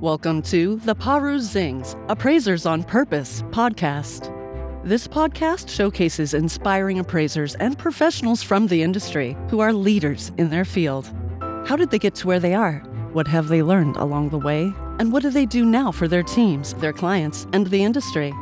Welcome to the Perusings Appraisers on Purpose podcast. This podcast showcases inspiring appraisers and professionals from the industry who are leaders in their field. How did they get to where they are? What have they learned along the way? And what do they do now for their teams, their clients, and the industry?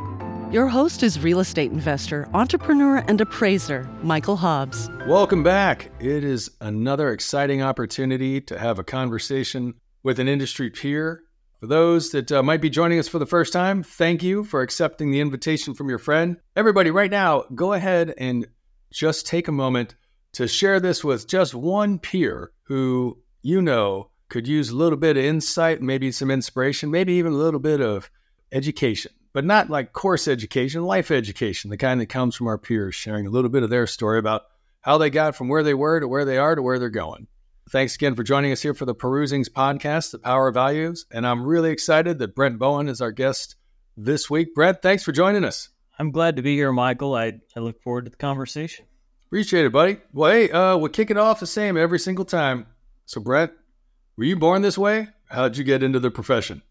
Your host is real estate investor, entrepreneur, and appraiser, Michael Hobbs. Welcome back. It is another exciting opportunity to have a conversation with an industry peer for those that uh, might be joining us for the first time, thank you for accepting the invitation from your friend. Everybody, right now, go ahead and just take a moment to share this with just one peer who you know could use a little bit of insight, maybe some inspiration, maybe even a little bit of education, but not like course education, life education, the kind that comes from our peers sharing a little bit of their story about how they got from where they were to where they are to where they're going. Thanks again for joining us here for the Perusings podcast, The Power of Values. And I'm really excited that Brent Bowen is our guest this week. Brent, thanks for joining us. I'm glad to be here, Michael. I, I look forward to the conversation. Appreciate it, buddy. Well, hey, uh, we kick it off the same every single time. So, Brent, were you born this way? How'd you get into the profession?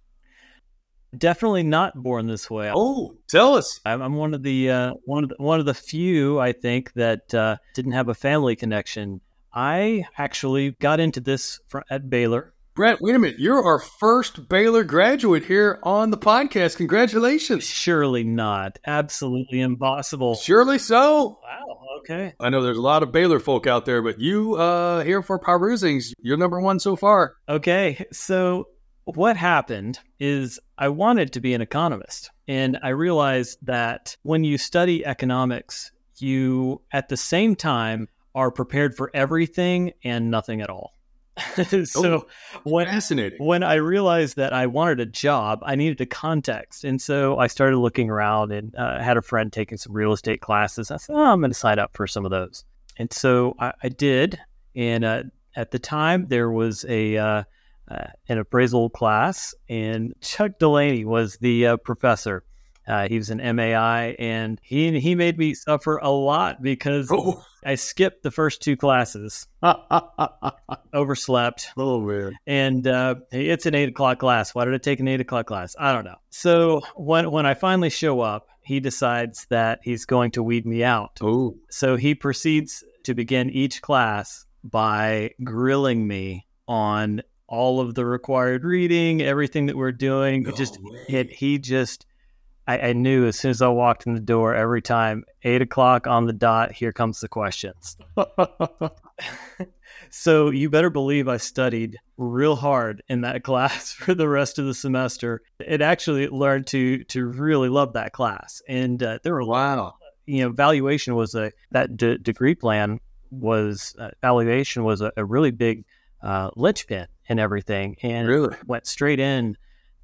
Definitely not born this way. Oh, tell us. I'm, I'm one of the uh, one of the, one of the few I think that uh, didn't have a family connection I actually got into this at Baylor. Brent, wait a minute. You're our first Baylor graduate here on the podcast. Congratulations. Surely not. Absolutely impossible. Surely so. Wow. Okay. I know there's a lot of Baylor folk out there, but you uh, here for Perusings, you're number one so far. Okay. So what happened is I wanted to be an economist. And I realized that when you study economics, you at the same time are prepared for everything and nothing at all. so oh, when fascinating. when I realized that I wanted a job, I needed a context, and so I started looking around and uh, had a friend taking some real estate classes. I said, oh, I'm going to sign up for some of those, and so I, I did. And uh, at the time, there was a uh, uh an appraisal class, and Chuck Delaney was the uh, professor. Uh, he was an MAI, and he he made me suffer a lot because oh. I skipped the first two classes, overslept. A little weird. And uh, it's an eight o'clock class. Why did I take an eight o'clock class? I don't know. So when when I finally show up, he decides that he's going to weed me out. Oh! So he proceeds to begin each class by grilling me on all of the required reading, everything that we're doing. No just hit. He just I, I, knew as soon as I walked in the door every time, eight o'clock on the dot, here comes the questions. so you better believe I studied real hard in that class for the rest of the semester. It actually learned to to really love that class, and uh, there were a wow, you know, valuation was a that d- degree plan was uh, valuation was a, a really big uh, linchpin in everything, and really went straight in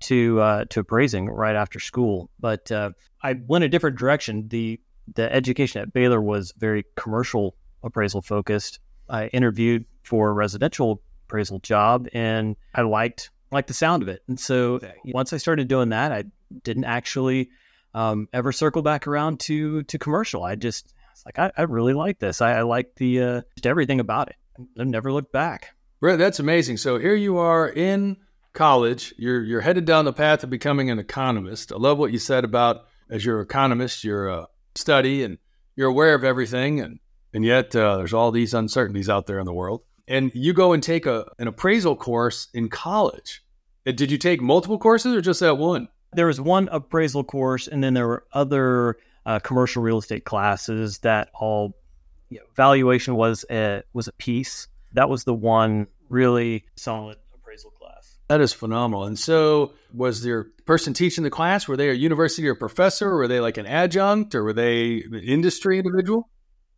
to uh, to appraising right after school. But uh, I went a different direction. the The education at Baylor was very commercial appraisal focused. I interviewed for a residential appraisal job, and I liked liked the sound of it. And so once I started doing that, I didn't actually um, ever circle back around to to commercial. I just like, I, I really like this. I, I like the uh, just everything about it. I've never looked back. Right, that's amazing. So here you are in college, you're you're headed down the path of becoming an economist. I love what you said about as you're an economist, you're a study and you're aware of everything, and and yet uh, there's all these uncertainties out there in the world. And you go and take a an appraisal course in college. Did you take multiple courses or just that one? There was one appraisal course, and then there were other uh, commercial real estate classes that all you know, valuation was a was a piece. That was the one really solid that is phenomenal. And so, was there person teaching the class? Were they a university or professor? Or were they like an adjunct, or were they an industry individual?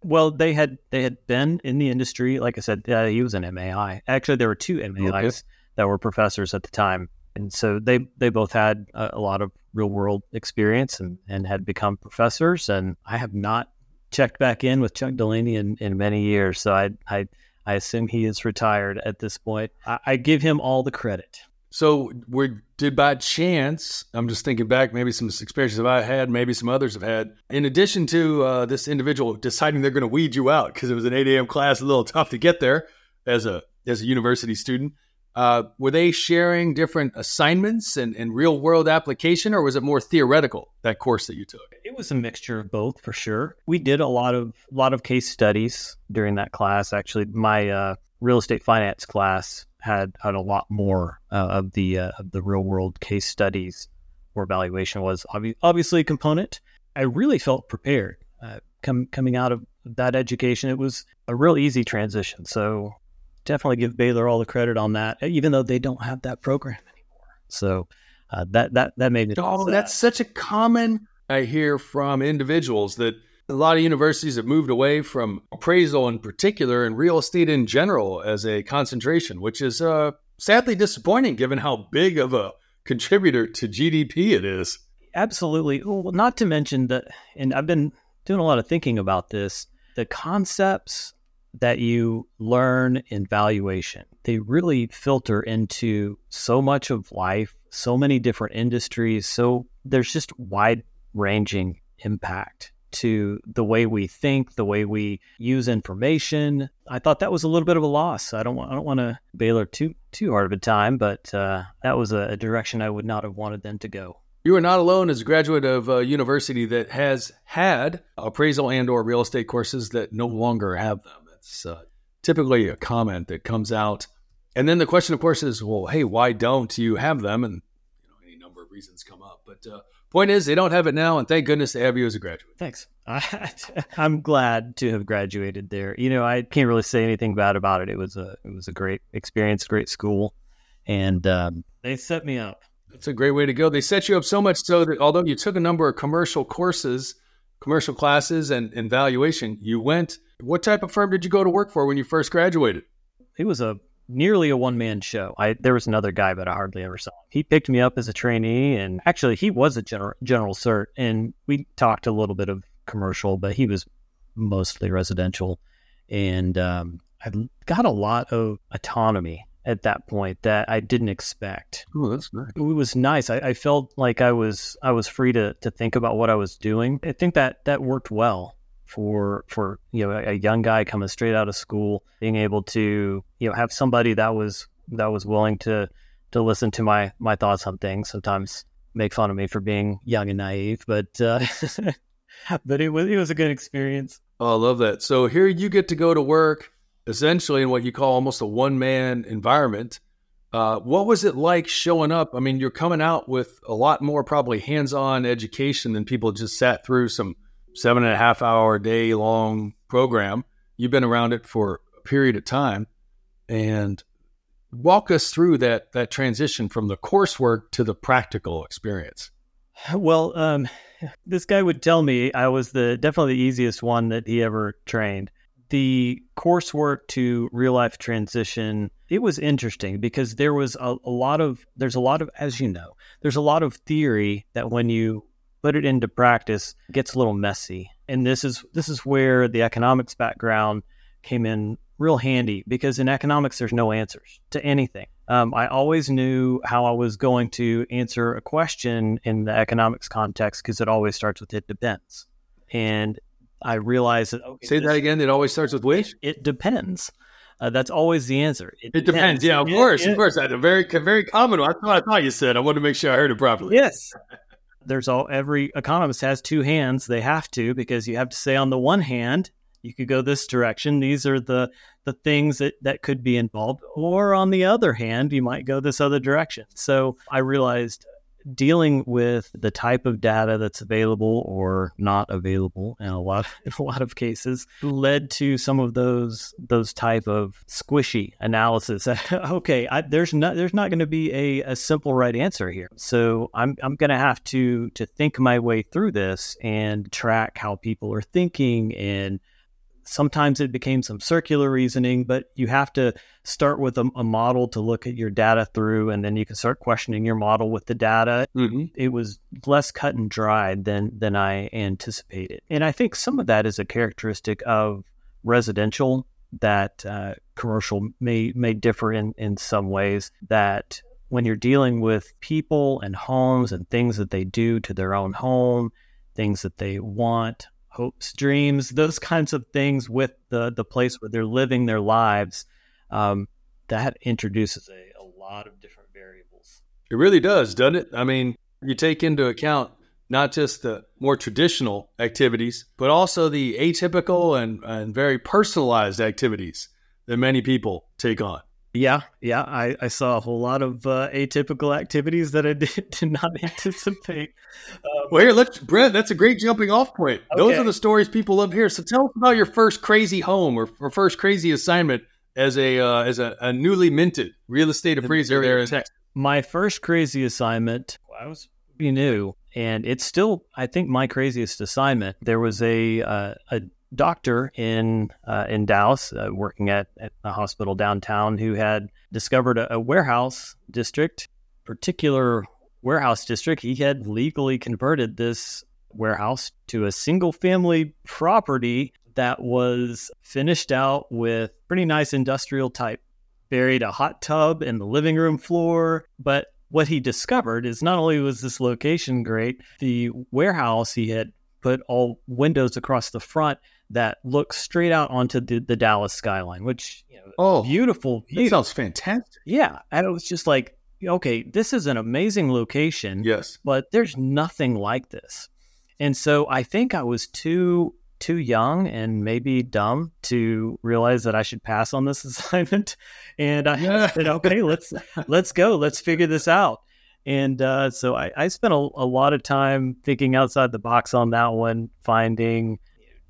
Well, they had they had been in the industry. Like I said, uh, he was an MAI. Actually, there were two MAIs okay. that were professors at the time, and so they they both had a, a lot of real world experience and and had become professors. And I have not checked back in with Chuck Delaney in, in many years, so I I I assume he is retired at this point. I, I give him all the credit. So we did by chance. I'm just thinking back, maybe some experiences I had, maybe some others have had. In addition to uh, this individual deciding they're going to weed you out because it was an 8 a.m. class, a little tough to get there as a as a university student. Uh, were they sharing different assignments and, and real world application, or was it more theoretical that course that you took? It was a mixture of both for sure. We did a lot of lot of case studies during that class. Actually, my uh, real estate finance class had had a lot more uh, of the uh, of the real world case studies where valuation was obvi- obviously a component. I really felt prepared uh, com- coming out of that education. It was a real easy transition. So definitely give Baylor all the credit on that, even though they don't have that program anymore. So uh, that that that made it. Oh, that's such a common. I hear from individuals that a lot of universities have moved away from appraisal in particular and real estate in general as a concentration, which is uh, sadly disappointing given how big of a contributor to GDP it is. Absolutely. Well, not to mention that, and I've been doing a lot of thinking about this, the concepts that you learn in valuation, they really filter into so much of life, so many different industries. So there's just wide ranging impact to the way we think, the way we use information. I thought that was a little bit of a loss. I don't want I don't want to Baylor too too hard of a time, but uh, that was a, a, direction I would not have wanted them to go. You are not alone as a graduate of a university that has had appraisal and or real estate courses that no longer have them. That's uh, typically a comment that comes out. And then the question, of course, is, well, hey, why don't you have them? And you know, any number of reasons come up. But uh, Point is, they don't have it now, and thank goodness they have you as a graduate. Thanks. I, am glad to have graduated there. You know, I can't really say anything bad about it. It was a it was a great experience, great school, and um, they set me up. That's a great way to go. They set you up so much so that although you took a number of commercial courses, commercial classes, and, and valuation, you went. What type of firm did you go to work for when you first graduated? It was a nearly a one man show. I there was another guy, but I hardly ever saw him. He picked me up as a trainee, and actually he was a general general cert, and we talked a little bit of commercial, but he was mostly residential, and um, I got a lot of autonomy at that point that I didn't expect. Oh, that's nice. It was nice. I, I felt like I was I was free to to think about what I was doing. I think that that worked well for for you know a, a young guy coming straight out of school, being able to you know have somebody that was that was willing to to listen to my my thoughts on things. Sometimes make fun of me for being young and naive, but uh, but it was it was a good experience. Oh, I love that. So here you get to go to work essentially in what you call almost a one man environment. Uh, what was it like showing up? I mean, you're coming out with a lot more probably hands on education than people just sat through some seven and a half hour day long program. You've been around it for a period of time, and walk us through that that transition from the coursework to the practical experience. Well, um, this guy would tell me I was the definitely the easiest one that he ever trained. The coursework to real life transition, it was interesting because there was a, a lot of there's a lot of as you know, there's a lot of theory that when you put it into practice gets a little messy. And this is this is where the economics background came in real handy because in economics there's no answers to anything. Um, I always knew how I was going to answer a question in the economics context because it always starts with it depends. And I realize that okay, say that again. It always starts with which? It, it depends. Uh, that's always the answer. It, it depends. depends. Yeah, of course, it, of course. That's a very, very common one. That's what I thought you said. I wanted to make sure I heard it properly. Yes, there's all every economist has two hands. They have to because you have to say on the one hand, you could go this direction. These are the the things that that could be involved, or on the other hand, you might go this other direction. So I realized dealing with the type of data that's available or not available in a lot a lot of cases led to some of those those type of squishy analysis. okay, I, there's not there's not going to be a, a simple right answer here. So I'm I'm going to have to to think my way through this and track how people are thinking and sometimes it became some circular reasoning, but you have to start with a, a, model to look at your data through, and then you can start questioning your model with the data. Mm-hmm. It was less cut and dried than than I anticipated, and I think some of that is a characteristic of residential that uh, commercial may may differ in in some ways. That when you're dealing with people and homes and things that they do to their own home, things that they want hopes, dreams, those kinds of things with the the place where they're living their lives. Um, that introduces a, a lot of different variables. It really does, doesn't it? I mean, you take into account not just the more traditional activities, but also the atypical and, and very personalized activities that many people take on. Yeah, yeah, I, I saw a whole lot of uh, atypical activities that I did, did not anticipate. Um, well, here, let's Brent. That's a great jumping off point. Okay. Those are the stories people love here. So tell us about your first crazy home or, or first crazy assignment as a uh, as a, a, newly minted real estate appraiser there in Texas. My first crazy assignment. I was pretty new, and it's still, I think, my craziest assignment. There was a uh, a doctor in uh, in Dallas, uh, working at, at, a hospital downtown, who had discovered a, a, warehouse district, particular warehouse district. He had legally converted this warehouse to a single family property that was finished out with pretty nice industrial type. Buried a hot tub in the living room floor, but what he discovered is not only was this location great, the warehouse he had put all windows across the front that looks straight out onto the, the Dallas skyline, which you know, oh beautiful view. That sounds fantastic. Yeah, and it was just like, okay, this is an amazing location. Yes, but there's nothing like this, and so I think I was too too young and maybe dumb to realize that I should pass on this assignment, and I yeah. said, okay, let's let's go, let's figure this out. And uh, so I, I spent a, a lot of time thinking outside the box on that one, finding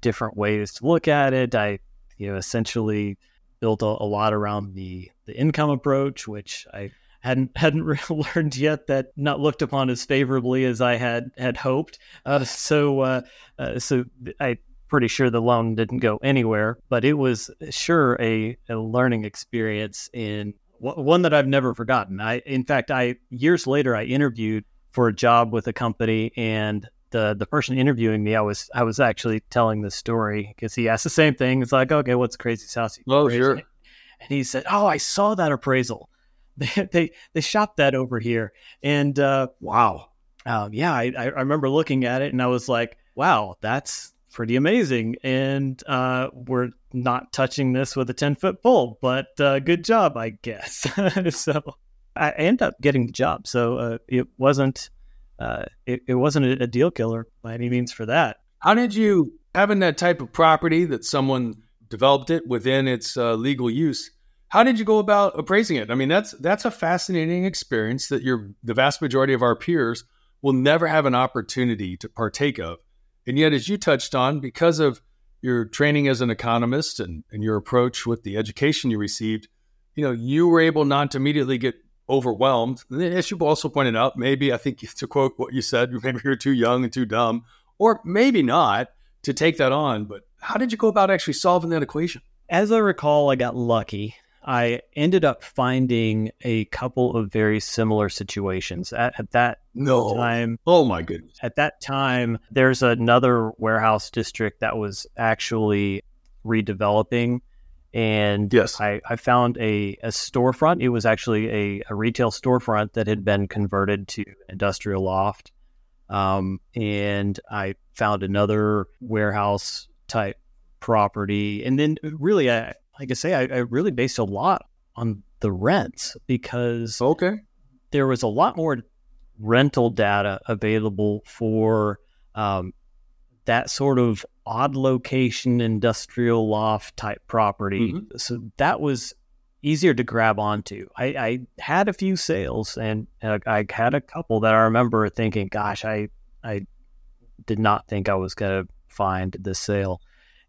different ways to look at it. I, you know, essentially built a, a lot around the the income approach, which I hadn't hadn't learned yet that not looked upon as favorably as I had had hoped. Uh, so uh, uh, so I pretty sure the loan didn't go anywhere, but it was sure a, a learning experience in one that I've never forgotten. I in fact I years later I interviewed for a job with a company and the the person interviewing me, I was I was actually telling the story because he asked the same thing. It's like, okay, what's crazy house? Oh, sure. And he said, oh, I saw that appraisal. They they, they shopped that over here, and uh, wow, um, yeah, I, I remember looking at it and I was like, wow, that's pretty amazing. And uh, we're not touching this with a ten foot pole, but uh, good job, I guess. so I ended up getting the job. So uh, it wasn't uh, it, it wasn't a, deal killer by any means for that. How did you having that type of property that someone developed it within its uh, legal use? How did you go about appraising it? I mean, that's that's a fascinating experience that your the vast majority of our peers will never have an opportunity to partake of. And yet, as you touched on, because of your training as an economist and, and your approach with the education you received, you know, you were able not to immediately get overwhelmed. And as you also pointed out, maybe I think to quote what you said, maybe you're too young and too dumb, or maybe not to take that on. But how did you go about actually solving that equation? As I recall, I got lucky. I ended up finding a couple of very similar situations at, at that no. time. Oh my goodness! At that time, there's another warehouse district that was actually redeveloping and yes. I, I found a, a storefront. It was actually a, a retail storefront that had been converted to industrial loft. Um, and I found another warehouse type property. And then, really, I, like I say, I, I really based a lot on the rents because okay, there was a lot more rental data available for um, that sort of odd location industrial loft type property. Mm-hmm. So that was easier to grab onto. I, I had a few sales and uh, I had a couple that I remember thinking, gosh, I, I did not think I was going to find this sale.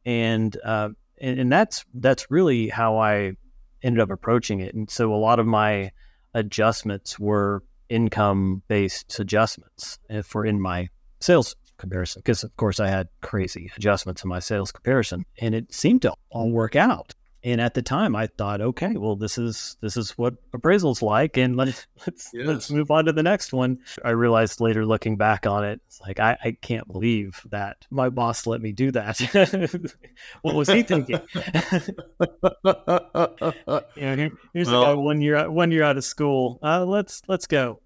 And, uh, and, and that's, that's really how I ended up approaching it. And so a lot of my adjustments were income based adjustments for in my sales comparison because of course I had crazy adjustments in my sales comparison and it seemed to all work out. And at the time I thought, okay, well this is this is what appraisal's like and let's let's yes. let's move on to the next one. I realized later looking back on it, it's like I, I can't believe that my boss let me do that. what was he thinking? you know, here's well, the guy one year one year out of school. Uh, let's let's go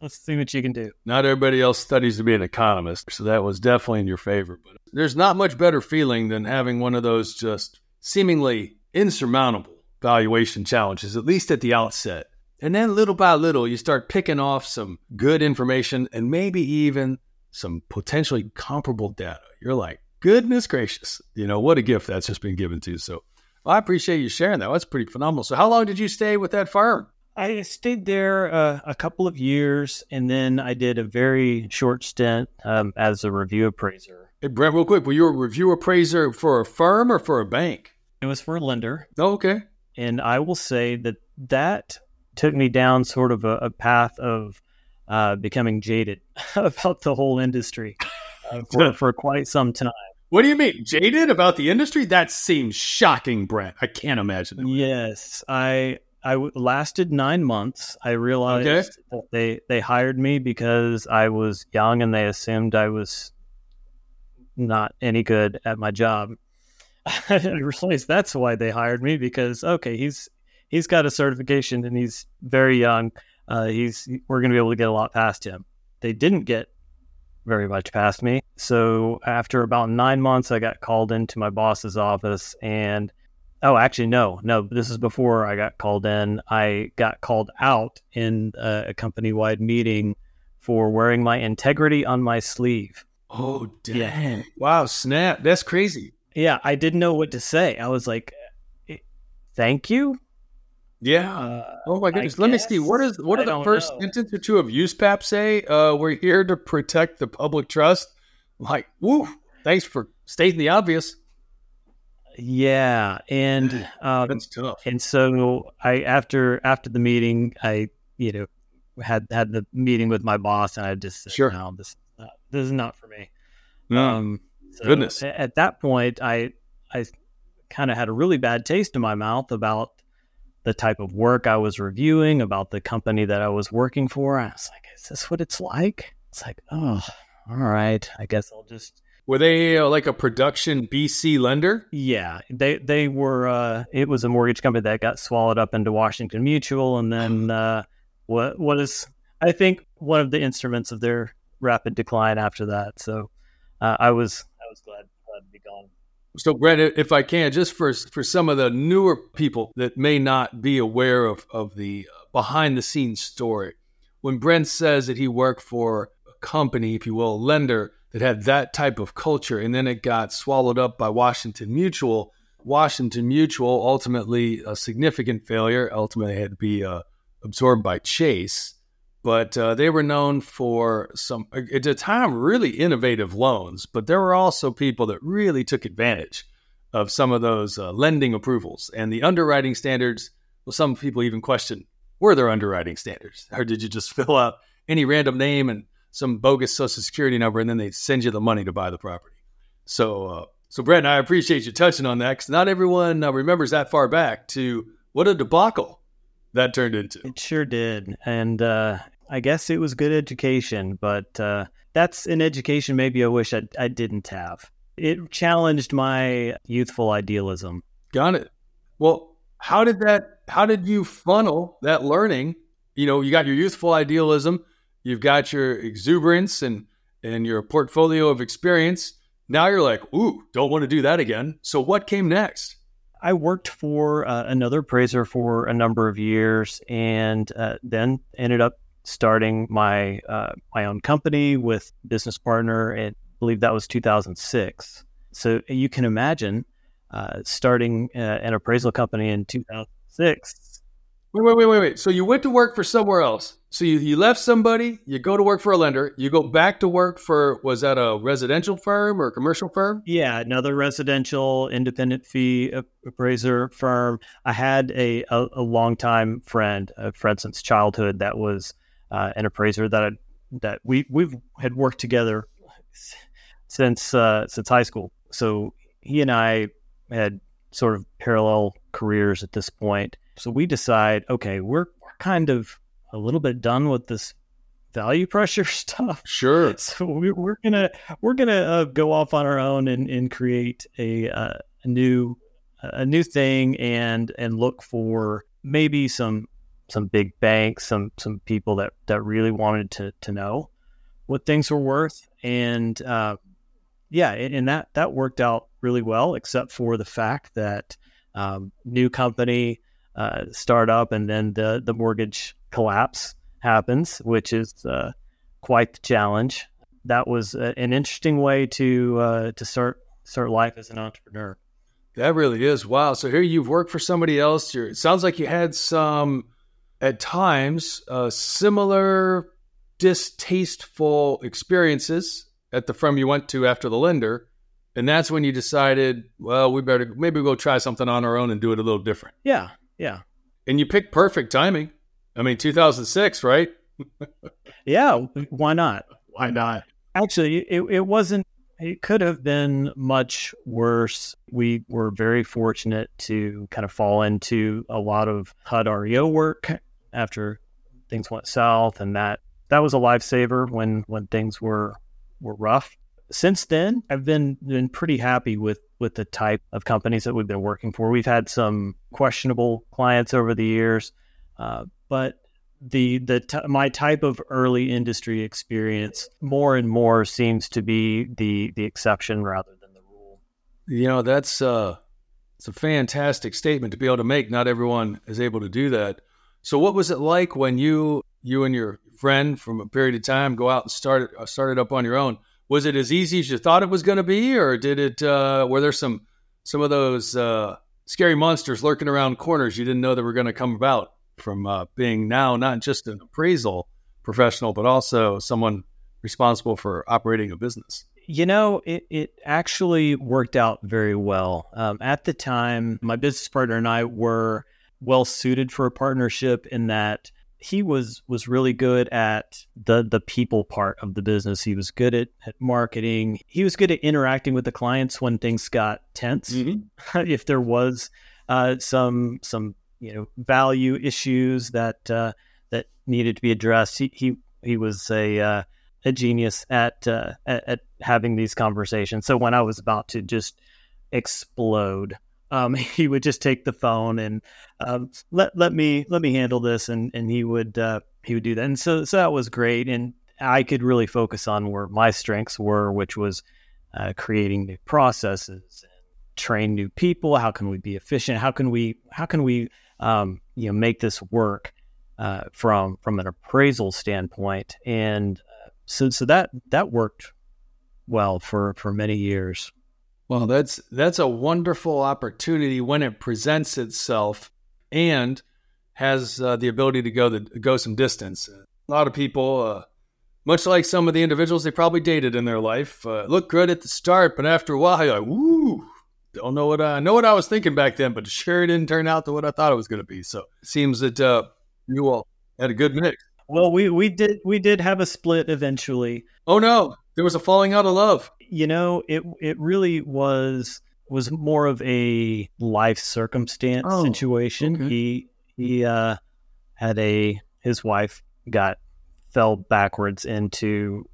let's see what you can do. Not everybody else studies to be an economist, so that was definitely in your favor. But there's not much better feeling than having one of those just seemingly insurmountable valuation challenges, at least at the outset. And then little by little, you start picking off some good information and maybe even some potentially comparable data. You're like, goodness gracious, you know, what a gift that's just been given to you. So well, I appreciate you sharing that. That's pretty phenomenal. So, how long did you stay with that firm? I stayed there uh, a couple of years, and then I did a very short stint um, as a review appraiser. Hey, Brent, real quick, were you a review appraiser for a firm or for a bank? It was for a lender. Oh, okay. And I will say that that took me down sort of a, a path of uh, becoming jaded about the whole industry uh, for, for quite some time. What do you mean, jaded about the industry? That seems shocking, Brent. I can't imagine it. Yes, I I w- lasted nine months. I realized Okay. that they they hired me because I was young and they assumed I was not any good at my job. I realized that's why they hired me because okay, he's he's got a certification and he's very young. Uh, he's we're going to be able to get a lot past him. They didn't get very much past me. So after about nine months, I got called into my boss's office and oh, actually, no, no, this is before I got called in. I got called out in a, a company wide meeting for wearing my integrity on my sleeve. Oh, damn. Yeah. Wow, snap. That's crazy. Yeah, I didn't know what to say. I was like, "Eh, thank you. Yeah. Uh, Oh my goodness. Let me see. What is what I are the first know. sentence or two of USPAP say? Uh, we're here to protect the public trust. Like, woo, thanks for stating the obvious. Yeah, and um, That's tough. and so I after after the meeting, I you know had had the meeting with my boss, and I just said, Sure. no, this is not, this is not for me. No. Um, so Goodness. At that point, I I kind of had a really bad taste in my mouth about the type of work I was reviewing, about the company that I was working for. I was like, is this what it's like? It's like, oh, all right. I guess I'll just Were they uh, like a production BC lender? yeah. They they were. Uh, it was a mortgage company that got swallowed up into Washington Mutual, and then uh, what what is I think one of the instruments of their rapid decline after that. So uh, I was I was glad glad to be gone. So, Brent, if I can, just for for some of the newer people that may not be aware of of the behind the scenes story, when Brent says that he worked for a company, if you will, a lender that had that type of culture, and then it got swallowed up by Washington Mutual. Washington Mutual ultimately a significant failure. Ultimately had to be uh, absorbed by Chase, but uh, they were known for some at the time really innovative loans. But there were also people that really took advantage of some of those uh, lending approvals and the underwriting standards. Well, some people even question were there underwriting standards, or did you just fill out any random name and some bogus social security number, and then they send you the money to buy the property? So, uh, so Brent, I appreciate you touching on that because not everyone uh, remembers that far back to what a debacle that turned into. It sure did, and uh, I guess it was good education, but uh, that's an education maybe I wish I, I didn't have. It challenged my youthful idealism. Got it. Well, how did that? How did you funnel that learning? You know, you got your youthful idealism, you've got your exuberance, and and your portfolio of experience. Now you're like, ooh, don't want to do that again. So what came next? I worked for uh, another appraiser for a number of years, and uh, then ended up starting my uh, my own company with business partner. And I believe that was 2006. So you can imagine uh, starting uh, an appraisal company in 2006. Wait, wait, wait, wait, wait. So you went to work for somewhere else. So you, you left somebody, you go to work for a lender, you go back to work for was that a residential firm or a commercial firm? Yeah, another residential independent fee appraiser firm. I had a a, a longtime friend, a friend since childhood, that was uh, an appraiser that I, that we we've had worked together since uh, since high school. So he and I had sort of parallel careers at this point. So we decide, okay, we're we're kind of a little bit done with this value pressure stuff. Sure. So we, we're gonna we're gonna uh, go off on our own and, and create a, uh, a new a new thing and and look for maybe some some big banks, some some people that that really wanted to to know what things were worth, and uh, yeah, and, and that that worked out really well, except for the fact that um, new company. uh, start up, and then the the mortgage collapse happens, which is uh, quite the challenge. That was a, an interesting way to uh, to start start life as an entrepreneur. That really is wow. So here you've worked for somebody else. You're, it sounds like you had some, at times, uh, similar distasteful experiences at the firm you went to after the lender. And that's when you decided, well, we better maybe go try something on our own and do it a little different. Yeah, yeah. And you picked perfect timing. I mean, 2006, right? yeah, why not? Why not? Actually, it, it wasn't, it could have been much worse. We were very fortunate to kind of fall into a lot of HUD REO work after things went south, and that that was a lifesaver when when things were were rough. Since then, I've been been pretty happy with with the type of companies that we've been working for. We've had some questionable clients over the years, uh, but the the t- my type of early industry experience more and more seems to be the the exception rather than the rule. You know, that's uh it's a fantastic statement to be able to make. Not everyone is able to do that. So what was it like when you you and your friend from a period of time go out and start it, uh, it up on your own? Was it as easy as you thought it was going to be or did it uh were there some some of those uh scary monsters lurking around corners you didn't know that were going to come about? From uh, being now not just an appraisal professional, but also someone responsible for operating a business? You know, it, it actually worked out very well. Um, at the time, my business partner and I were well suited for a partnership in that he was was really good at the the people part of the business. He was good at, at marketing. He was good at interacting with the clients when things got tense. Mm-hmm. if there was uh, some some you know value issues that uh, that needed to be addressed. He he, he was a uh, a genius at, uh, at, at having these conversations. So when I was about to just explode, um, he would just take the phone and um, let let me let me handle this, and and he would uh, he would do that. And so so that was great, and I could really focus on where my strengths were, which was uh, creating new processes and train new people. How can we be efficient? How can we how can we um, you know make this work uh, from from an appraisal standpoint, and uh, so so that that worked well for for many years. Well, that's that's a wonderful opportunity when it presents itself and has uh, the ability to go the go some distance. A lot of people, uh, much like some of the individuals they probably dated in their life, uh, look good at the start, but after a while, like, "Woo, don't know what I know what I was thinking back then, but sure didn't turn out to what I thought it was going to be. So it seems that uh, you all had a good mix. Well, we we did we did have a split eventually. Oh no, there was a falling out of love. You know, it it really was was more of a life circumstance oh, situation. Okay. He he uh, had a his wife got fell backwards into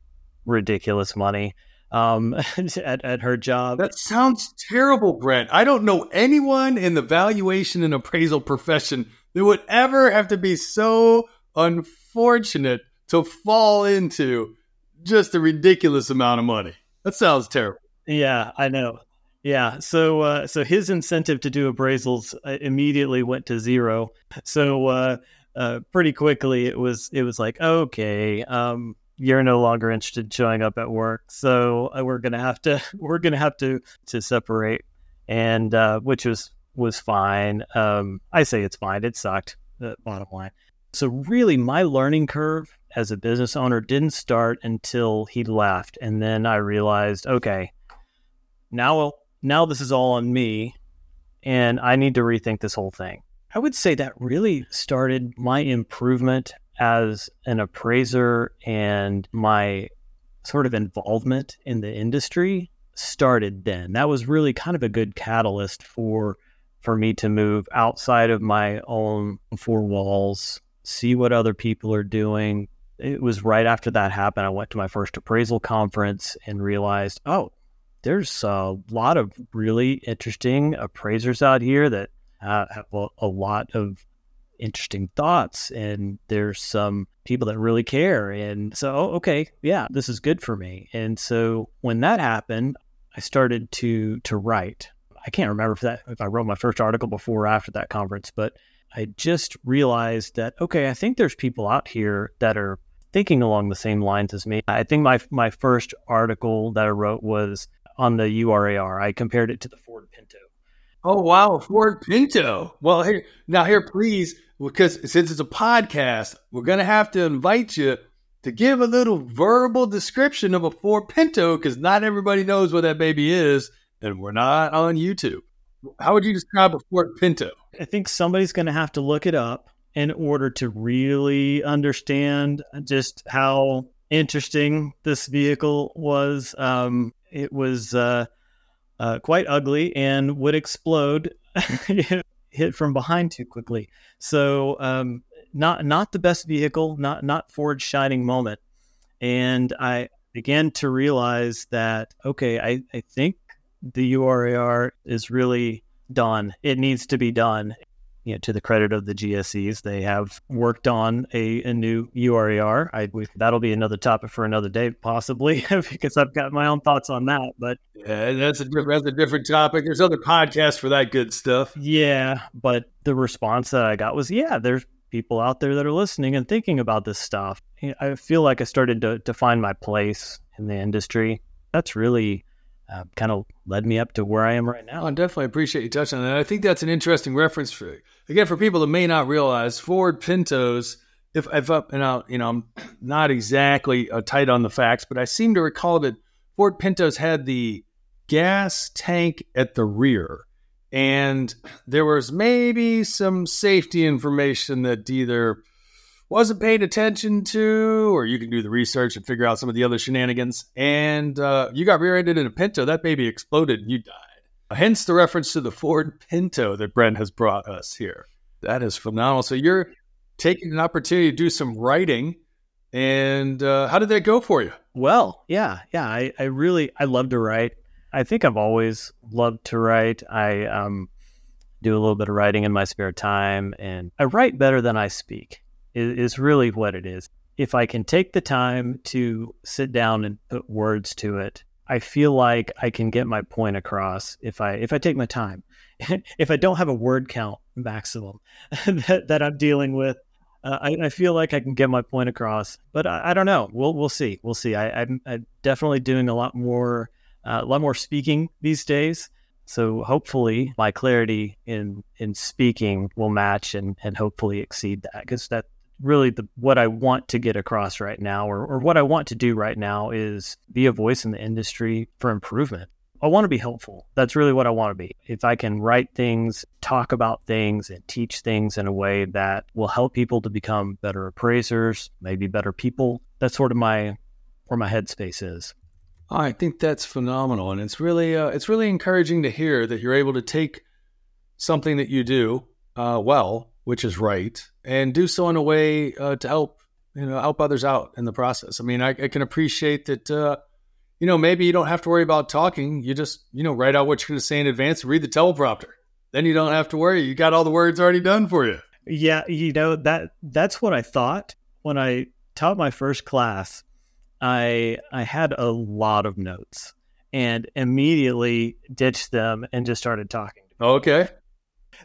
ridiculous money um, at, at her job. That sounds terrible, Brent. I don't know anyone in the valuation and appraisal profession that would ever have to be so unfortunate to fall into just a ridiculous amount of money. That sounds terrible. Yeah, I know. Yeah, so uh, so his incentive to do appraisals uh, immediately went to zero. So uh, uh, pretty quickly it was it was like okay, um, you're no longer interested in showing up at work. So uh, we're gonna have to we're gonna have to to separate, and uh, which was was fine. Um, I say it's fine. It sucked. The bottom line. So really, my learning curve as a business owner didn't start until he left, and then I realized, okay, now now this is all on me, and I need to rethink this whole thing. I would say that really started my improvement as an appraiser and my sort of involvement in the industry started then. That was really kind of a good catalyst for for me to move outside of my own four walls, see what other people are doing. It was right after that happened I went to my first appraisal conference and realized, "Oh, there's a lot of really interesting appraisers out here that uh, have a, a lot of interesting thoughts and there's some people that really care and so oh, okay yeah this is good for me and so when that happened i started to to write i can't remember if that if i wrote my first article before or after that conference but I just realized that okay, I think there's people out here that are thinking along the same lines as me. I think my my first article that I wrote was on the URAR. I compared it to the Ford Pinto. Oh wow, Ford Pinto. Well, here now here, please, because since it's a podcast, we're gonna have to invite you to give a little verbal description of a Ford Pinto because not everybody knows what that baby is, and we're not on YouTube. How would you describe a Ford Pinto? I think somebody's to have to look it up in order to really understand just how interesting this vehicle was. Um, it was uh, uh, quite ugly and would explode hit from behind too quickly. So um, not not the best vehicle, not not Ford's shining moment. And I began to realize that okay, I, I think the URAR is really done. It needs to be done you know, to the credit of the GSEs, they have worked on a, a new URAR. I, we, that'll be another topic for another day, possibly, because I've got my own thoughts on that. But yeah, that's a that's a different topic. There's other podcasts for that good stuff. Yeah, but the response that I got was, yeah, there's people out there that are listening and thinking about this stuff. I feel like I started to, to find my place in the industry. That's really uh, kind of led me up to where I am right now. Oh, I definitely appreciate you touching on that. I think that's an interesting reference for again for people that may not realize Ford Pintos. If if up and out, you know, I'm not exactly uh, tight on the facts, but I seem to recall that Ford Pintos had the gas tank at the rear, and there was maybe some safety information that either wasn't paying attention to, or you can do the research and figure out some of the other shenanigans. And uh, you got rear-ended in a Pinto. That baby exploded and you died. Hence the reference to the Ford Pinto that Brent has brought us here. That is phenomenal. So you're taking an opportunity to do some writing. And uh, how did that go for you? Well, yeah, yeah. I, I really I love to write. I think I've always loved to write. I um, do a little bit of writing in my spare time, and I write better than I speak is, is really what it is. If I can take the time to sit down and put words to it, I feel like I can get my point across if I if I take my time. if I don't have a word count maximum that, that I'm dealing with, uh, I, I, feel like I can get my point across. But I, I don't know. We'll we'll see. We'll see. I, am definitely doing a lot more uh, a lot more speaking these days. So hopefully my clarity in in speaking will match and and hopefully exceed that because that really the what I want to get across right now, or, or what I want to do right now, is be a voice in the industry for improvement. I want to be helpful. That's really what I want to be. If I can write things, talk about things, and teach things in a way that will help people to become better appraisers, maybe better people, that's sort of my where my headspace is. I think that's phenomenal, and it's really uh, it's really encouraging to hear that you're able to take something that you do uh, well which is right, and do so in a way uh, to help you know help others out in the process. I mean, I, I can appreciate that. Uh, you know, maybe you don't have to worry about talking. You just you know write out what you're going to say in advance, and read the teleprompter. Then you don't have to worry. You got all the words already done for you. Yeah, you know that that's what I thought when I taught my first class. I I had a lot of notes and immediately ditched them and just started talking. Okay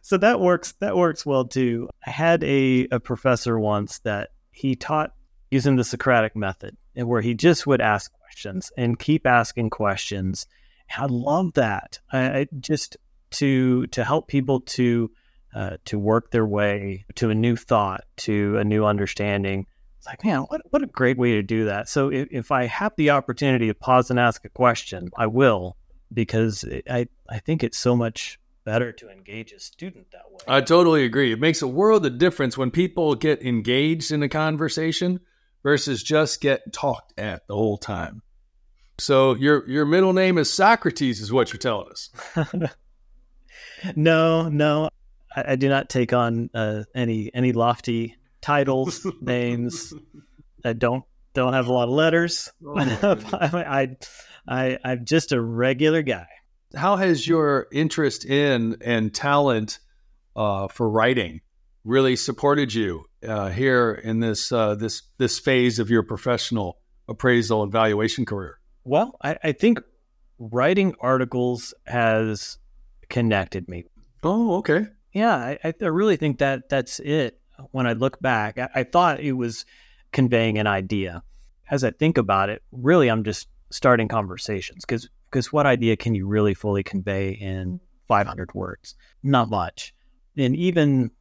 so that works that works well too. I had a, a professor once that he taught using the Socratic method and where he just would ask questions and keep asking questions. I love that. I, I just to to help people to uh, to work their way to a new thought, to a new understanding. It's like, man, what, what a great way to do that. So if, if I have the opportunity to pause and ask a question, I will because I, I think it's so much better to engage a student that way. I totally agree. It makes a world of difference when people get engaged in a conversation versus just get talked at the whole time. So your your middle name is Socrates, is what you're telling us. no, no, I, I, do not take on uh, any any lofty titles, names. I don't don't have a lot of letters. Oh, I, I I'm just a regular guy how has your interest in and talent uh, for writing really supported you uh, here in this uh, this this phase of your professional appraisal and valuation career? Well, I, I think writing articles has connected me. Oh, okay. Yeah, I, I really think that that's it. When I look back, I, I thought it was conveying an idea. As I think about it, really, I'm just starting conversations because because what idea can you really fully convey in 500 words? Not much. And even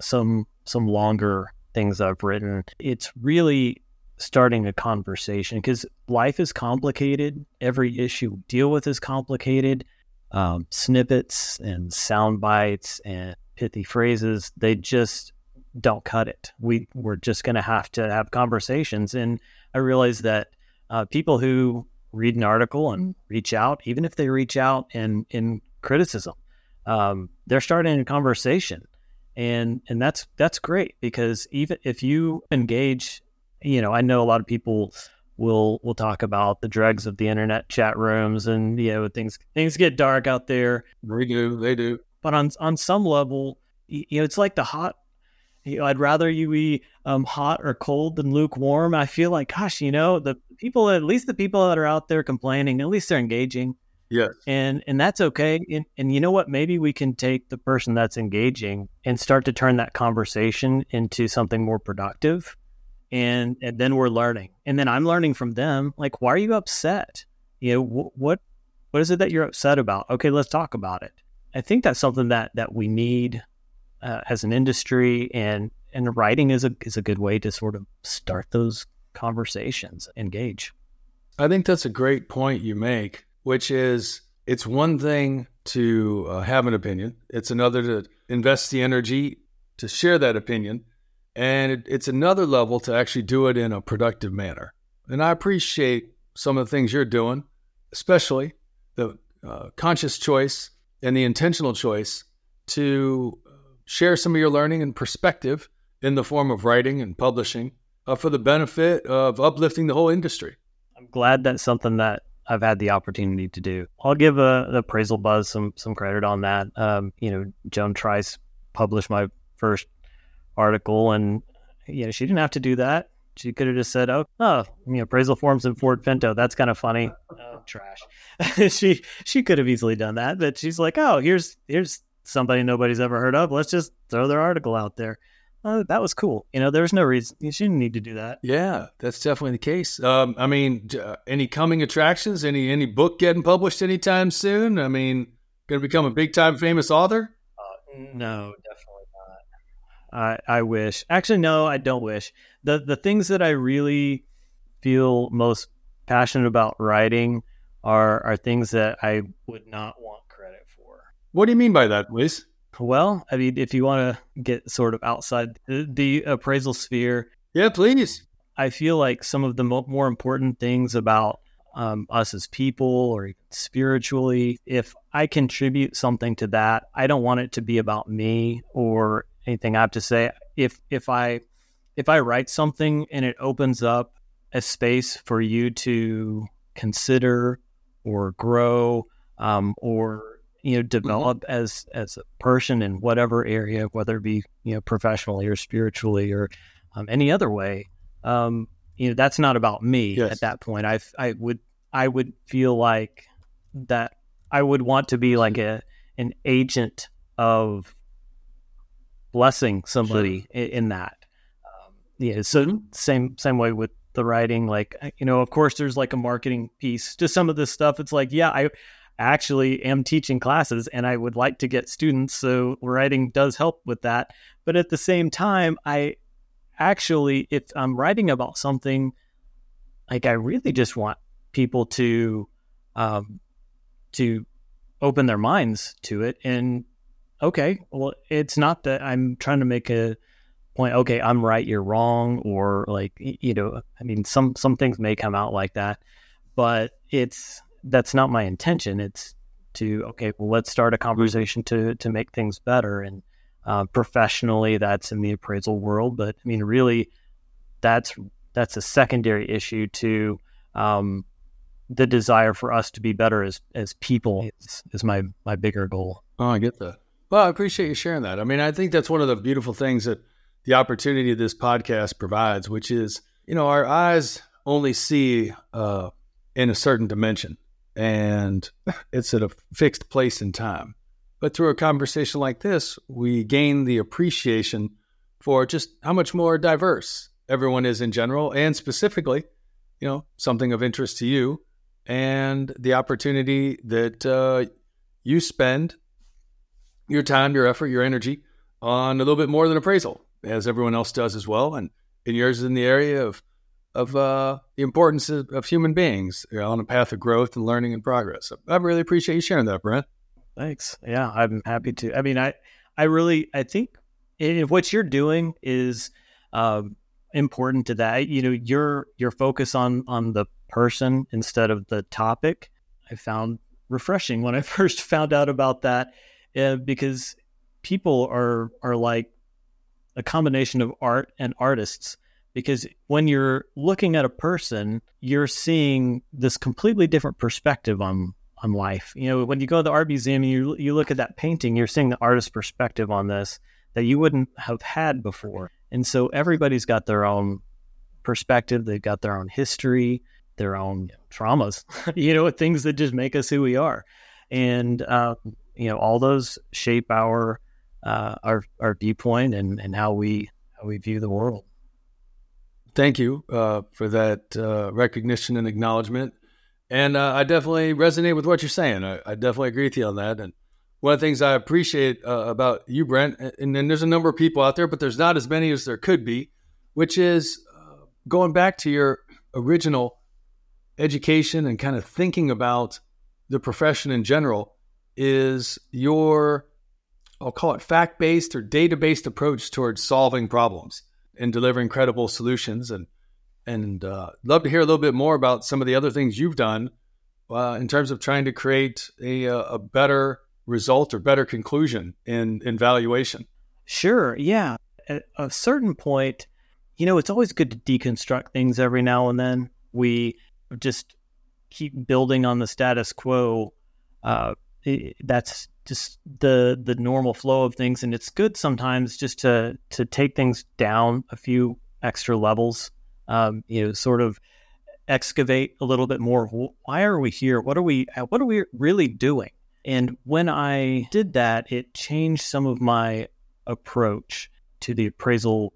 some some longer things I've written, it's really starting a conversation because life is complicated. Every issue we deal with is complicated. Um, snippets and sound bites and pithy phrases, they just don't cut it. We we're just going to have to have conversations. And I realize that uh, people who read an article and reach out, even if they reach out in in criticism, um, they're starting a conversation, and and that's that's great because even if you engage, you know, I know a lot of people will will talk about the dregs of the internet chat rooms and you know things things get dark out there. We do, they do. But on on some level, you know, it's like the hot you know, I'd rather you be um, hot or cold than lukewarm. I feel like, gosh, you know, the people, at least the people that are out there complaining, at least they're engaging. Yes. And and that's okay. And, and you know what? Maybe we can take the person that's engaging and start to turn that conversation into something more productive. And and then we're learning. And then I'm learning from them. Like, why are you upset? You know, wh- what what is it that you're upset about? Okay, let's talk about it. I think that's something that that we need uh, as an industry, and and writing is a is a good way to sort of start those conversations, engage. I think that's a great point you make, which is it's one thing to uh, have an opinion, it's another to invest the energy to share that opinion, and it, it's another level to actually do it in a productive manner. And I appreciate some of the things you're doing, especially the uh, conscious choice and the intentional choice to share some of your learning and perspective in the form of writing and publishing uh, for the benefit of uplifting the whole industry. I'm glad that's something that I've had the opportunity to do. I'll give a, the appraisal buzz some some credit on that. Um, you know, Joan Trice published my first article, and you know she didn't have to do that. She could have just said, "Oh, oh, you know, appraisal forms in Ford Pinto. That's kind of funny." oh, trash. she she could have easily done that, but she's like, "Oh, here's here's somebody nobody's ever heard of. Let's just throw their article out there. Uh, that was cool. You know, there was no reason you shouldn't need to do that. Yeah, that's definitely the case. Um, I mean, uh, any coming attractions? Any any book getting published anytime soon? I mean, going to become a big time famous author? Uh, no, definitely not. I I wish. Actually, no, I don't wish. the The things that I really feel most passionate about writing are are things that I would not want credit for. what do you mean by that, Luis? Well, I mean, if you want to get sort of outside the appraisal sphere, yeah, please. I feel like some of the mo- more important things about um, us as people or spiritually, if I contribute something to that, I don't want it to be about me or anything I have to say. If if I if I write something and it opens up a space for you to consider or grow um, or you know mm-hmm. develop mm-hmm. as as a person in whatever area whether it be you know professionally or spiritually or um, any other way um, you know that's not about me yes. at that point i i would i would feel like that i would want to be like a an agent of blessing somebody sure. in, in, that um, yeah so mm-hmm. same same way with the writing like you know of course there's like a marketing piece to some of this stuff it's like yeah i actually am teaching classes and I would like to get students. So writing does help with that. But at the same time, I actually, if I'm writing about something, like I really just want people to, um, to open their minds to it. And okay, well, it's not that I'm trying to make a point. Okay, I'm right, you're wrong, or like you know, I mean, some some things may come out like that, but it's that's not my intention. It's to okay, well, let's start a conversation to to make things better. And uh, professionally, that's in the appraisal world, but I mean, really, that's that's a secondary issue to um, the desire for us to be better as as people is, is my my bigger goal. Oh, I get that. Well, I appreciate you sharing that. I mean, I think that's one of the beautiful things that the opportunity of this podcast provides, which is, you know, our eyes only see uh, in a certain dimension and it's at a fixed place in time. But through a conversation like this, we gain the appreciation for just how much more diverse everyone is in general, and specifically, you know, something of interest to you, and the opportunity that uh, you spend your time, your effort, your energy on a little bit more than appraisal, as everyone else does as well. And, and yours is in the area of of uh, the importance of, of human beings you know, on a path of growth and learning and progress. So I really appreciate you sharing that, Brent. Thanks. Yeah, I'm happy to. I mean, I I really I think what you're doing is um, important to that. You know, your your focus on on the person instead of the topic. I found refreshing when I first found out about that, uh, because people are are like a combination of art and artists. Because when you're looking at a person, you're seeing this completely different perspective on on life. You know, when you go to the art museum and you you look at that painting, you're seeing the artist's perspective on this that you wouldn't have had before. And so everybody's got their own perspective, they've got their own history, their own traumas, you know, things that just make us who we are. And, uh, you know, all those shape our, uh, our, our viewpoint and, and how we, how we view the world. Thank you uh, for that uh, recognition and acknowledgement. And uh, I definitely resonate with what you're saying. I, I, definitely agree with you on that. And one of the things I appreciate uh, about you, Brent, and, and, there's a number of people out there, but there's not as many as there could be, which is uh, going back to your original education and kind of thinking about the profession in general, is your, I'll call it fact based or data based approach towards solving problems and delivering credible solutions. And, and uh, love to hear a little bit more about some of the other things you've done uh, in terms of trying to create a, a better result or better conclusion in, in valuation. Sure. Yeah. At a certain point, you know, it's always good to deconstruct things every now and then. We just keep building on the status quo. Uh, that's just the the normal flow of things, and it's good sometimes just to to take things down a few extra levels. Um, you know, sort of excavate a little bit more. Why are we here? What are we? What are we really doing? And when I did that, it changed some of my approach to the appraisal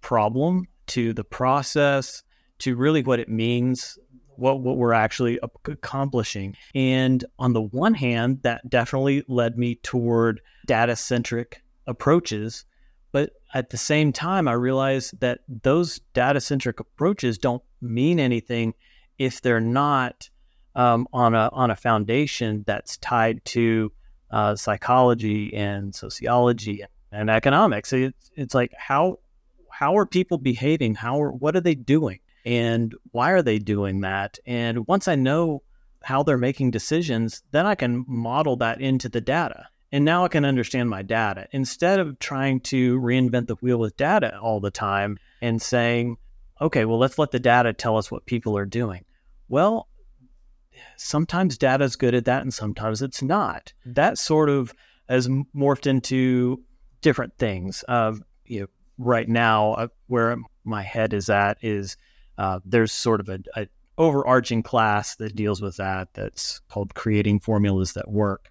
problem, to the process, to really what it means, what, what we're actually accomplishing. And on the one hand, that definitely led me toward data centric approaches. But at the same time, I realized that those data centric approaches don't mean anything if they're not um, on a on a foundation that's tied to uh, psychology and sociology and, economics. It's, it's like how how are people behaving? How are what are they doing? And why are they doing that? And once I know how they're making decisions, then I can model that into the data. And now I can understand my data instead of trying to reinvent the wheel with data all the time and saying, okay, well, let's let the data tell us what people are doing. Well, sometimes data is good at that and sometimes it's not. That sort of has morphed into different things. Uh, you know, right now, uh, where my head is at is uh, there's sort of a, a, overarching class that deals with that. That's called creating formulas that work,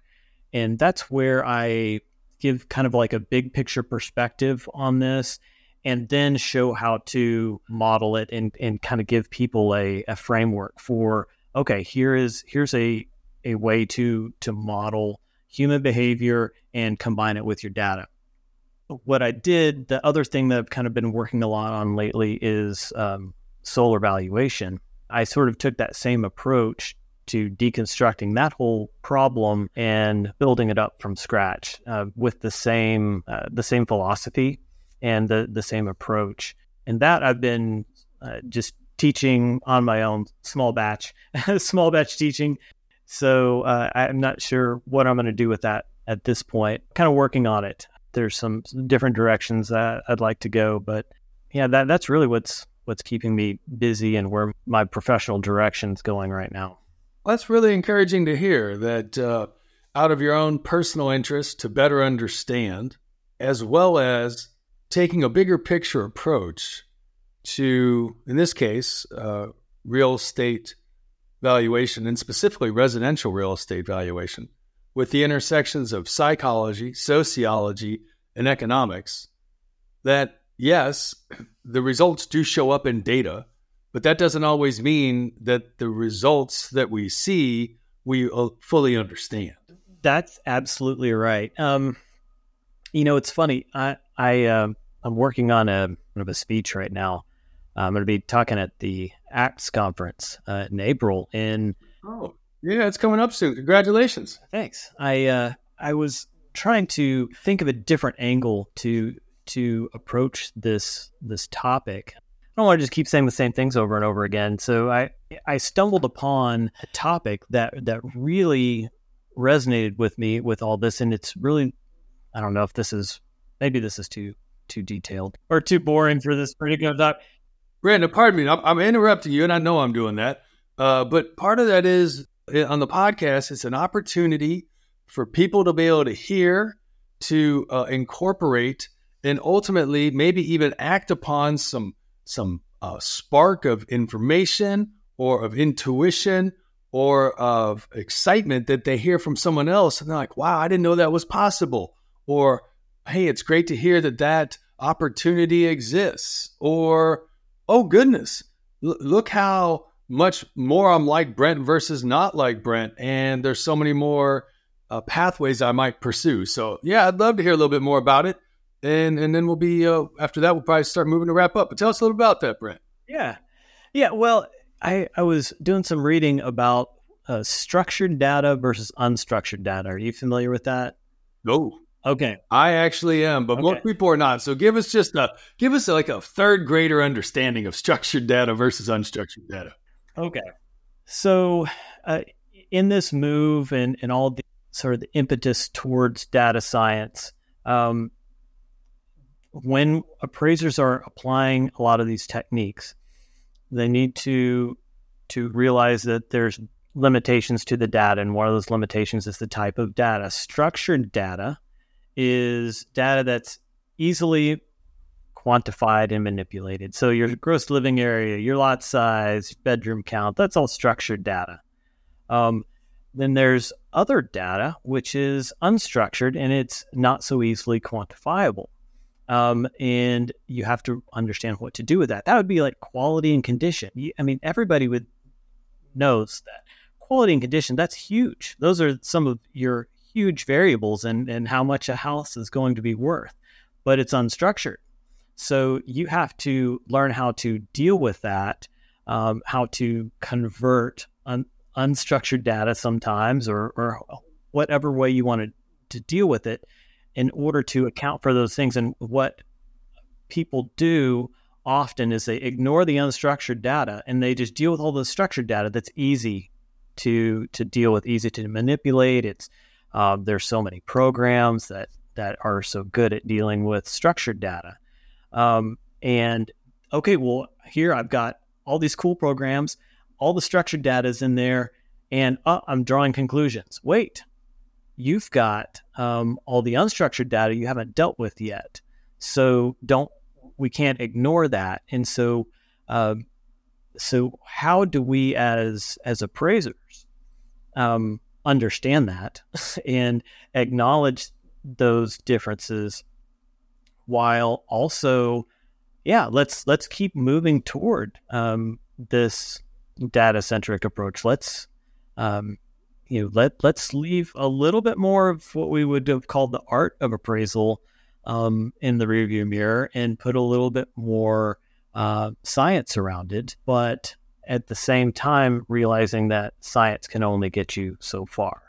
and that's where I give kind of like a big picture perspective on this and then show how to model it and, and kind of give people a, a framework for okay, here is here's a a way to to model human behavior and combine it with your data. What I did, the other thing that I've kind of been working a lot on lately is um, solar valuation. I sort of took that same approach to deconstructing that whole problem and building it up from scratch uh, with the same uh, the same philosophy and the the same approach. And that I've been uh, just teaching on my own, small batch, small batch teaching. So uh, I'm not sure what I'm going to do with that at this point. Kind of working on it. There's some different directions that I'd like to go, but yeah, that that's really what's what's keeping me busy and where my professional direction's going right now. That's really encouraging to hear that uh, out of your own personal interest to better understand, as well as taking a bigger picture approach to, in this case, uh, real estate valuation and specifically residential real estate valuation, with the intersections of psychology, sociology, and economics, that yes, the results do show up in data, but that doesn't always mean that the results that we see we uh, fully understand. That's absolutely right. Um, you know, it's funny. I I uh, I'm working on a of a speech right now. I'm going to be talking at the ACTS conference uh, in April. In oh yeah, it's coming up soon. Congratulations. Thanks. I uh, I was trying to think of a different angle to to approach this this topic. I don't want to just keep saying the same things over and over again. So I I stumbled upon a topic that that really resonated with me with all this, and it's really I don't know if this is maybe this is too too detailed or too boring for this particular topic. Brandon, pardon me, I'm, I'm interrupting you, and I know I'm doing that. Uh, but part of that is eh, on the podcast, it's an opportunity for people to be able to hear, to uh, incorporate, and ultimately maybe even act upon some some uh, spark of information or of intuition or of excitement that they hear from someone else, and they're like, "Wow, I didn't know that was possible," or "Hey, it's great to hear that that opportunity exists," or "Oh goodness, l- look how." much more I'm like Brent versus not like Brent. And there's so many more uh, pathways I might pursue. So, yeah, I'd love to hear a little bit more about it. And, and then we'll be, uh, after that, we'll probably start moving to wrap up. But tell us a little about that, Brent. Yeah. Yeah. Well, I, I was doing some reading about uh, structured data versus unstructured data. Are you familiar with that? No. Okay. I actually am, but okay. most people are not. So give us just a give us like a third grader understanding of structured data versus unstructured data. Okay. So, uh, in this move and, and all the sort of the impetus towards data science, um, when appraisers are applying a lot of these techniques, they need to to realize that there's limitations to the data, and one of those limitations is the type of data. Structured data is data that's easily quantified and manipulated. So your gross living area, your lot size, bedroom count, that's all structured data. Um, then there's other data, which is unstructured and it's not so easily quantifiable. Um, and you have to understand what to do with that. That would be like quality and condition. I mean, everybody would knows that quality and condition that's huge. Those are some of your huge variables and and how much a house is going to be worth. But it's unstructured. So you have to learn how to deal with that, um, how to convert un- unstructured data sometimes, or, or whatever way you want to, to deal with it in order to account for those things. And what people do often is they ignore the unstructured data and they just deal with all the structured data that's easy to to deal with, easy to manipulate. It's uh, there's so many programs that that are so good at dealing with structured data. Um, and okay, well, here I've got all these cool programs, all the structured data is in there, and uh, I'm drawing conclusions. Wait, you've got um, all the unstructured data you haven't dealt with yet. So don't we can't ignore that. And so, uh, so how do we as as appraisers um, understand that and acknowledge those differences while also, yeah, let's let's keep moving toward um, this data centric approach. Let's um, you know let let's leave a little bit more of what we would have called the art of appraisal um, in the rearview mirror and put a little bit more uh, science around it, but at the same time realizing that science can only get you so far.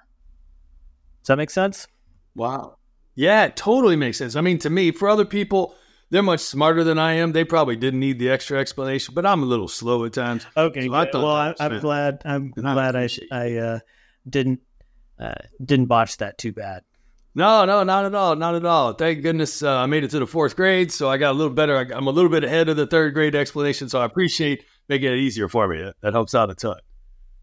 Does that make sense? Wow. Yeah, it totally makes sense. I mean, to me, for other people, they're much smarter than I am. They probably didn't need the extra explanation, but I'm a little slow at times. Okay, so well, I, am glad. I'm glad I I uh, didn't uh, didn't botch that too bad. No, no, not at all, not at all. Thank goodness uh, I made it to the fourth grade, so I got a little better. I'm a little bit ahead of the third grade explanation, so I appreciate making it easier for me. That helps out a ton.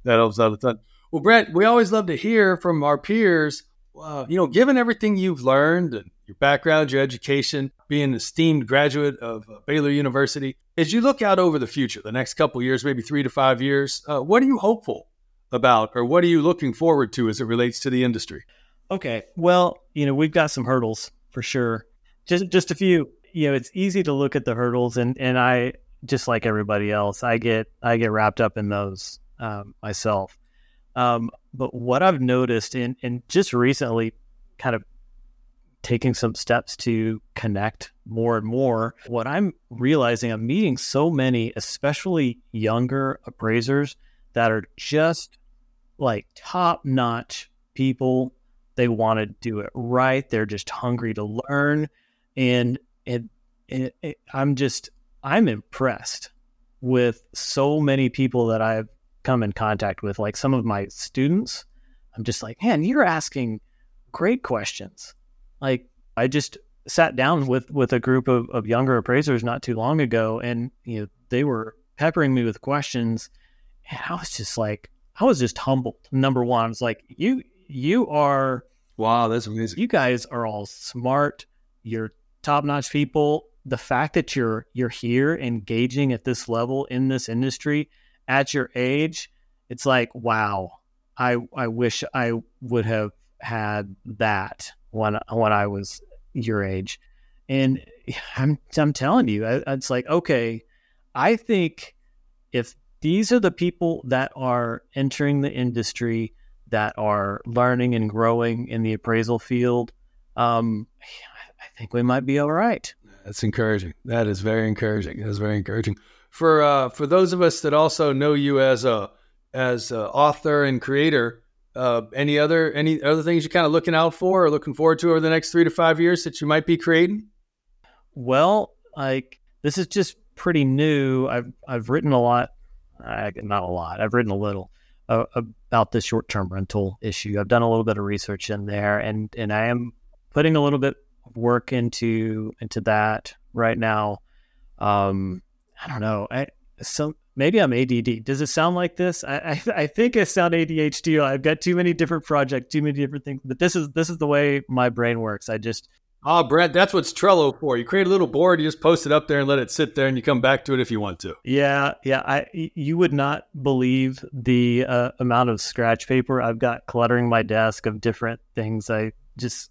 That helps out a ton. Well, Brent, we always love to hear from our peers uh, you know, given everything you've learned and your background, your education, being an esteemed graduate of uh, Baylor University, as you look out over the future, the next couple years, maybe three to five years, uh, what are you hopeful about, or what are you looking forward to as it relates to the industry? Okay. Well, you know, we've got some hurdles for sure. Just just a few. You know, it's easy to look at the hurdles and and I just like everybody else, I get I get wrapped up in those um, myself. Um, but what I've noticed in and just recently kind of taking some steps to connect more and more, what I'm realizing I'm meeting so many, especially younger appraisers that are just like top notch people they want to do it right. They're just hungry to learn, and it, it, I'm just I'm impressed with so many people that I've come in contact with. Like some of my students, I'm just like, man, you're asking great questions. Like I just sat down with with a group of, of younger appraisers not too long ago, and you know they were peppering me with questions, and I was just like, I was just humbled. Number one, I was like, you you are wow, that's amazing. You guys are all smart. You're top notch people. The fact that you're you're here engaging at this level in this industry at your age, it's like wow. I I wish I would have had that when when I was your age, and I'm I'm telling you, it's like okay, I think if these are the people that are entering the industry that are learning and growing in the appraisal field, um, I think we might be all right. That's encouraging. That is very encouraging. That's very encouraging. For uh, for those of us that also know you as a as a author and creator, uh, any other any other things you're kind of looking out for or looking forward to over the next three to five years that you might be creating? Well, like this is just pretty new. I've I've written a lot, uh, not a lot. I've written a little uh, about the short term rental issue. I've done a little bit of research in there, and and I am putting a little bit of work into into that right now. Um, I don't know. I maybe I'm ADD. Does it sound like this? I I, I think I sound ADHD. I've got too many different projects, too many different things. But this is this is the way my brain works. I just Oh, Brent, that's what's Trello for. You create a little board, you just post it up there and let it sit there, and you come back to it if you want to. Yeah, yeah. I you would not believe the uh, amount of scratch paper I've got cluttering my desk of different things. I just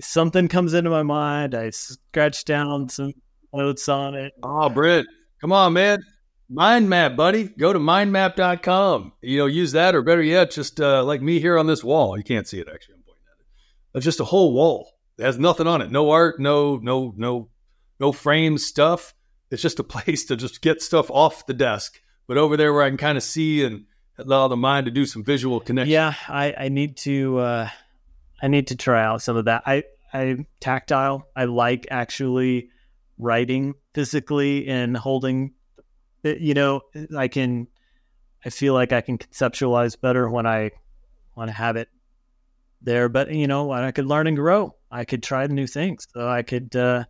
something comes into my mind, I scratch down some notes on it. Oh, Brent, come on, man. Mind map, buddy. Go to mindmap.com. You know, use that, or better yet, just uh, like me here on this wall. You can't see it actually. I'm pointing at it. It's just a whole wall it has nothing on it. No art, no no no no frame stuff. It's just a place to just get stuff off the desk. But over there where I can kind of see and allow the mind to do some visual connection. Yeah, I, I need to uh, I need to try out some of that. I I'm tactile. I like actually writing physically and holding. You know, I can. I feel like I can conceptualize better when I want to have it there. But you know, I could learn and grow. I could try new things. So I could uh,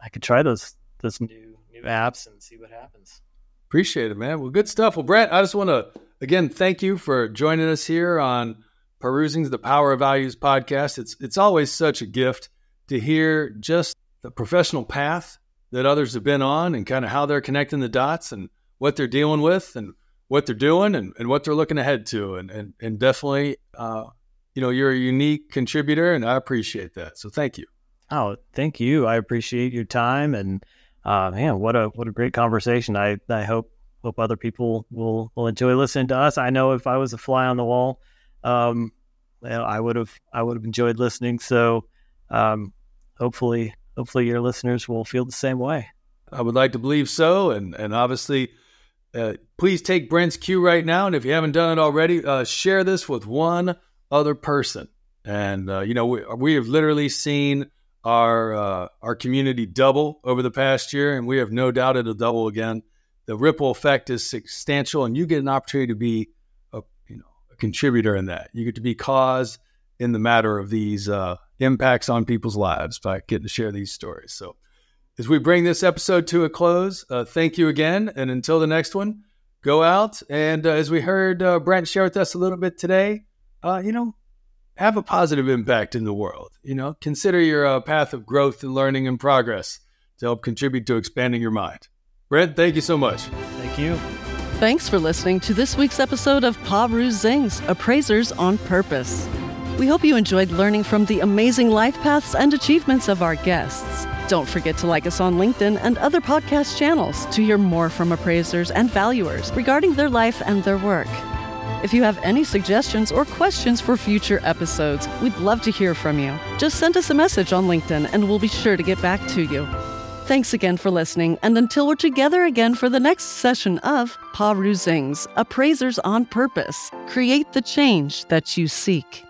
I could try those those new new apps and see what happens. Appreciate it, man. Well, good stuff. Well, Brent, I just want to again thank you for joining us here on Perusings the Power of Values podcast. It's it's always such a gift to hear just the professional path that others have been on and kind of how they're connecting the dots and what they're dealing with and what they're doing and, and what they're looking ahead to. And and, and definitely uh, you know, you're a unique contributor, and I appreciate that. So thank you. Oh, thank you. I appreciate your time, and uh, man, what a what a great conversation. I I hope hope other people will will enjoy listening to us. I know if I was a fly on the wall, um, I would have I would have enjoyed listening. So, um, hopefully, hopefully your listeners will feel the same way. I would like to believe so, and and obviously. Uh, please take Brent's cue right now, and if you haven't done it already, uh, share this with one other person. And uh, you know, we, we have literally seen our uh, our community double over the past year, and we have no doubt it'll double again. The ripple effect is substantial, and you get an opportunity to be a you know a contributor in that. You get to be cause in the matter of these uh, impacts on people's lives by getting to share these stories. So, as we bring this episode to a close, uh, thank you again, and until the next one, go out and uh, as we heard uh, Brent share with us a little bit today uh, you know, have a positive impact in the world. You know, consider your uh, path of growth and learning and progress to help contribute to expanding your mind. Brent, thank you so much. Thank you. Thanks for listening to this week's episode of Perusings, Appraisers on Purpose. We hope you enjoyed learning from the amazing life paths and achievements of our guests. Don't forget to like us on LinkedIn and other podcast channels to hear more from appraisers and valuers regarding their life and their work. If you have any suggestions or questions for future episodes, we'd love to hear from you. Just send us a message on LinkedIn and we'll be sure to get back to you. Thanks again for listening, and until we're together again for the next session of Perusings, Appraisers on Purpose, create the change that you seek.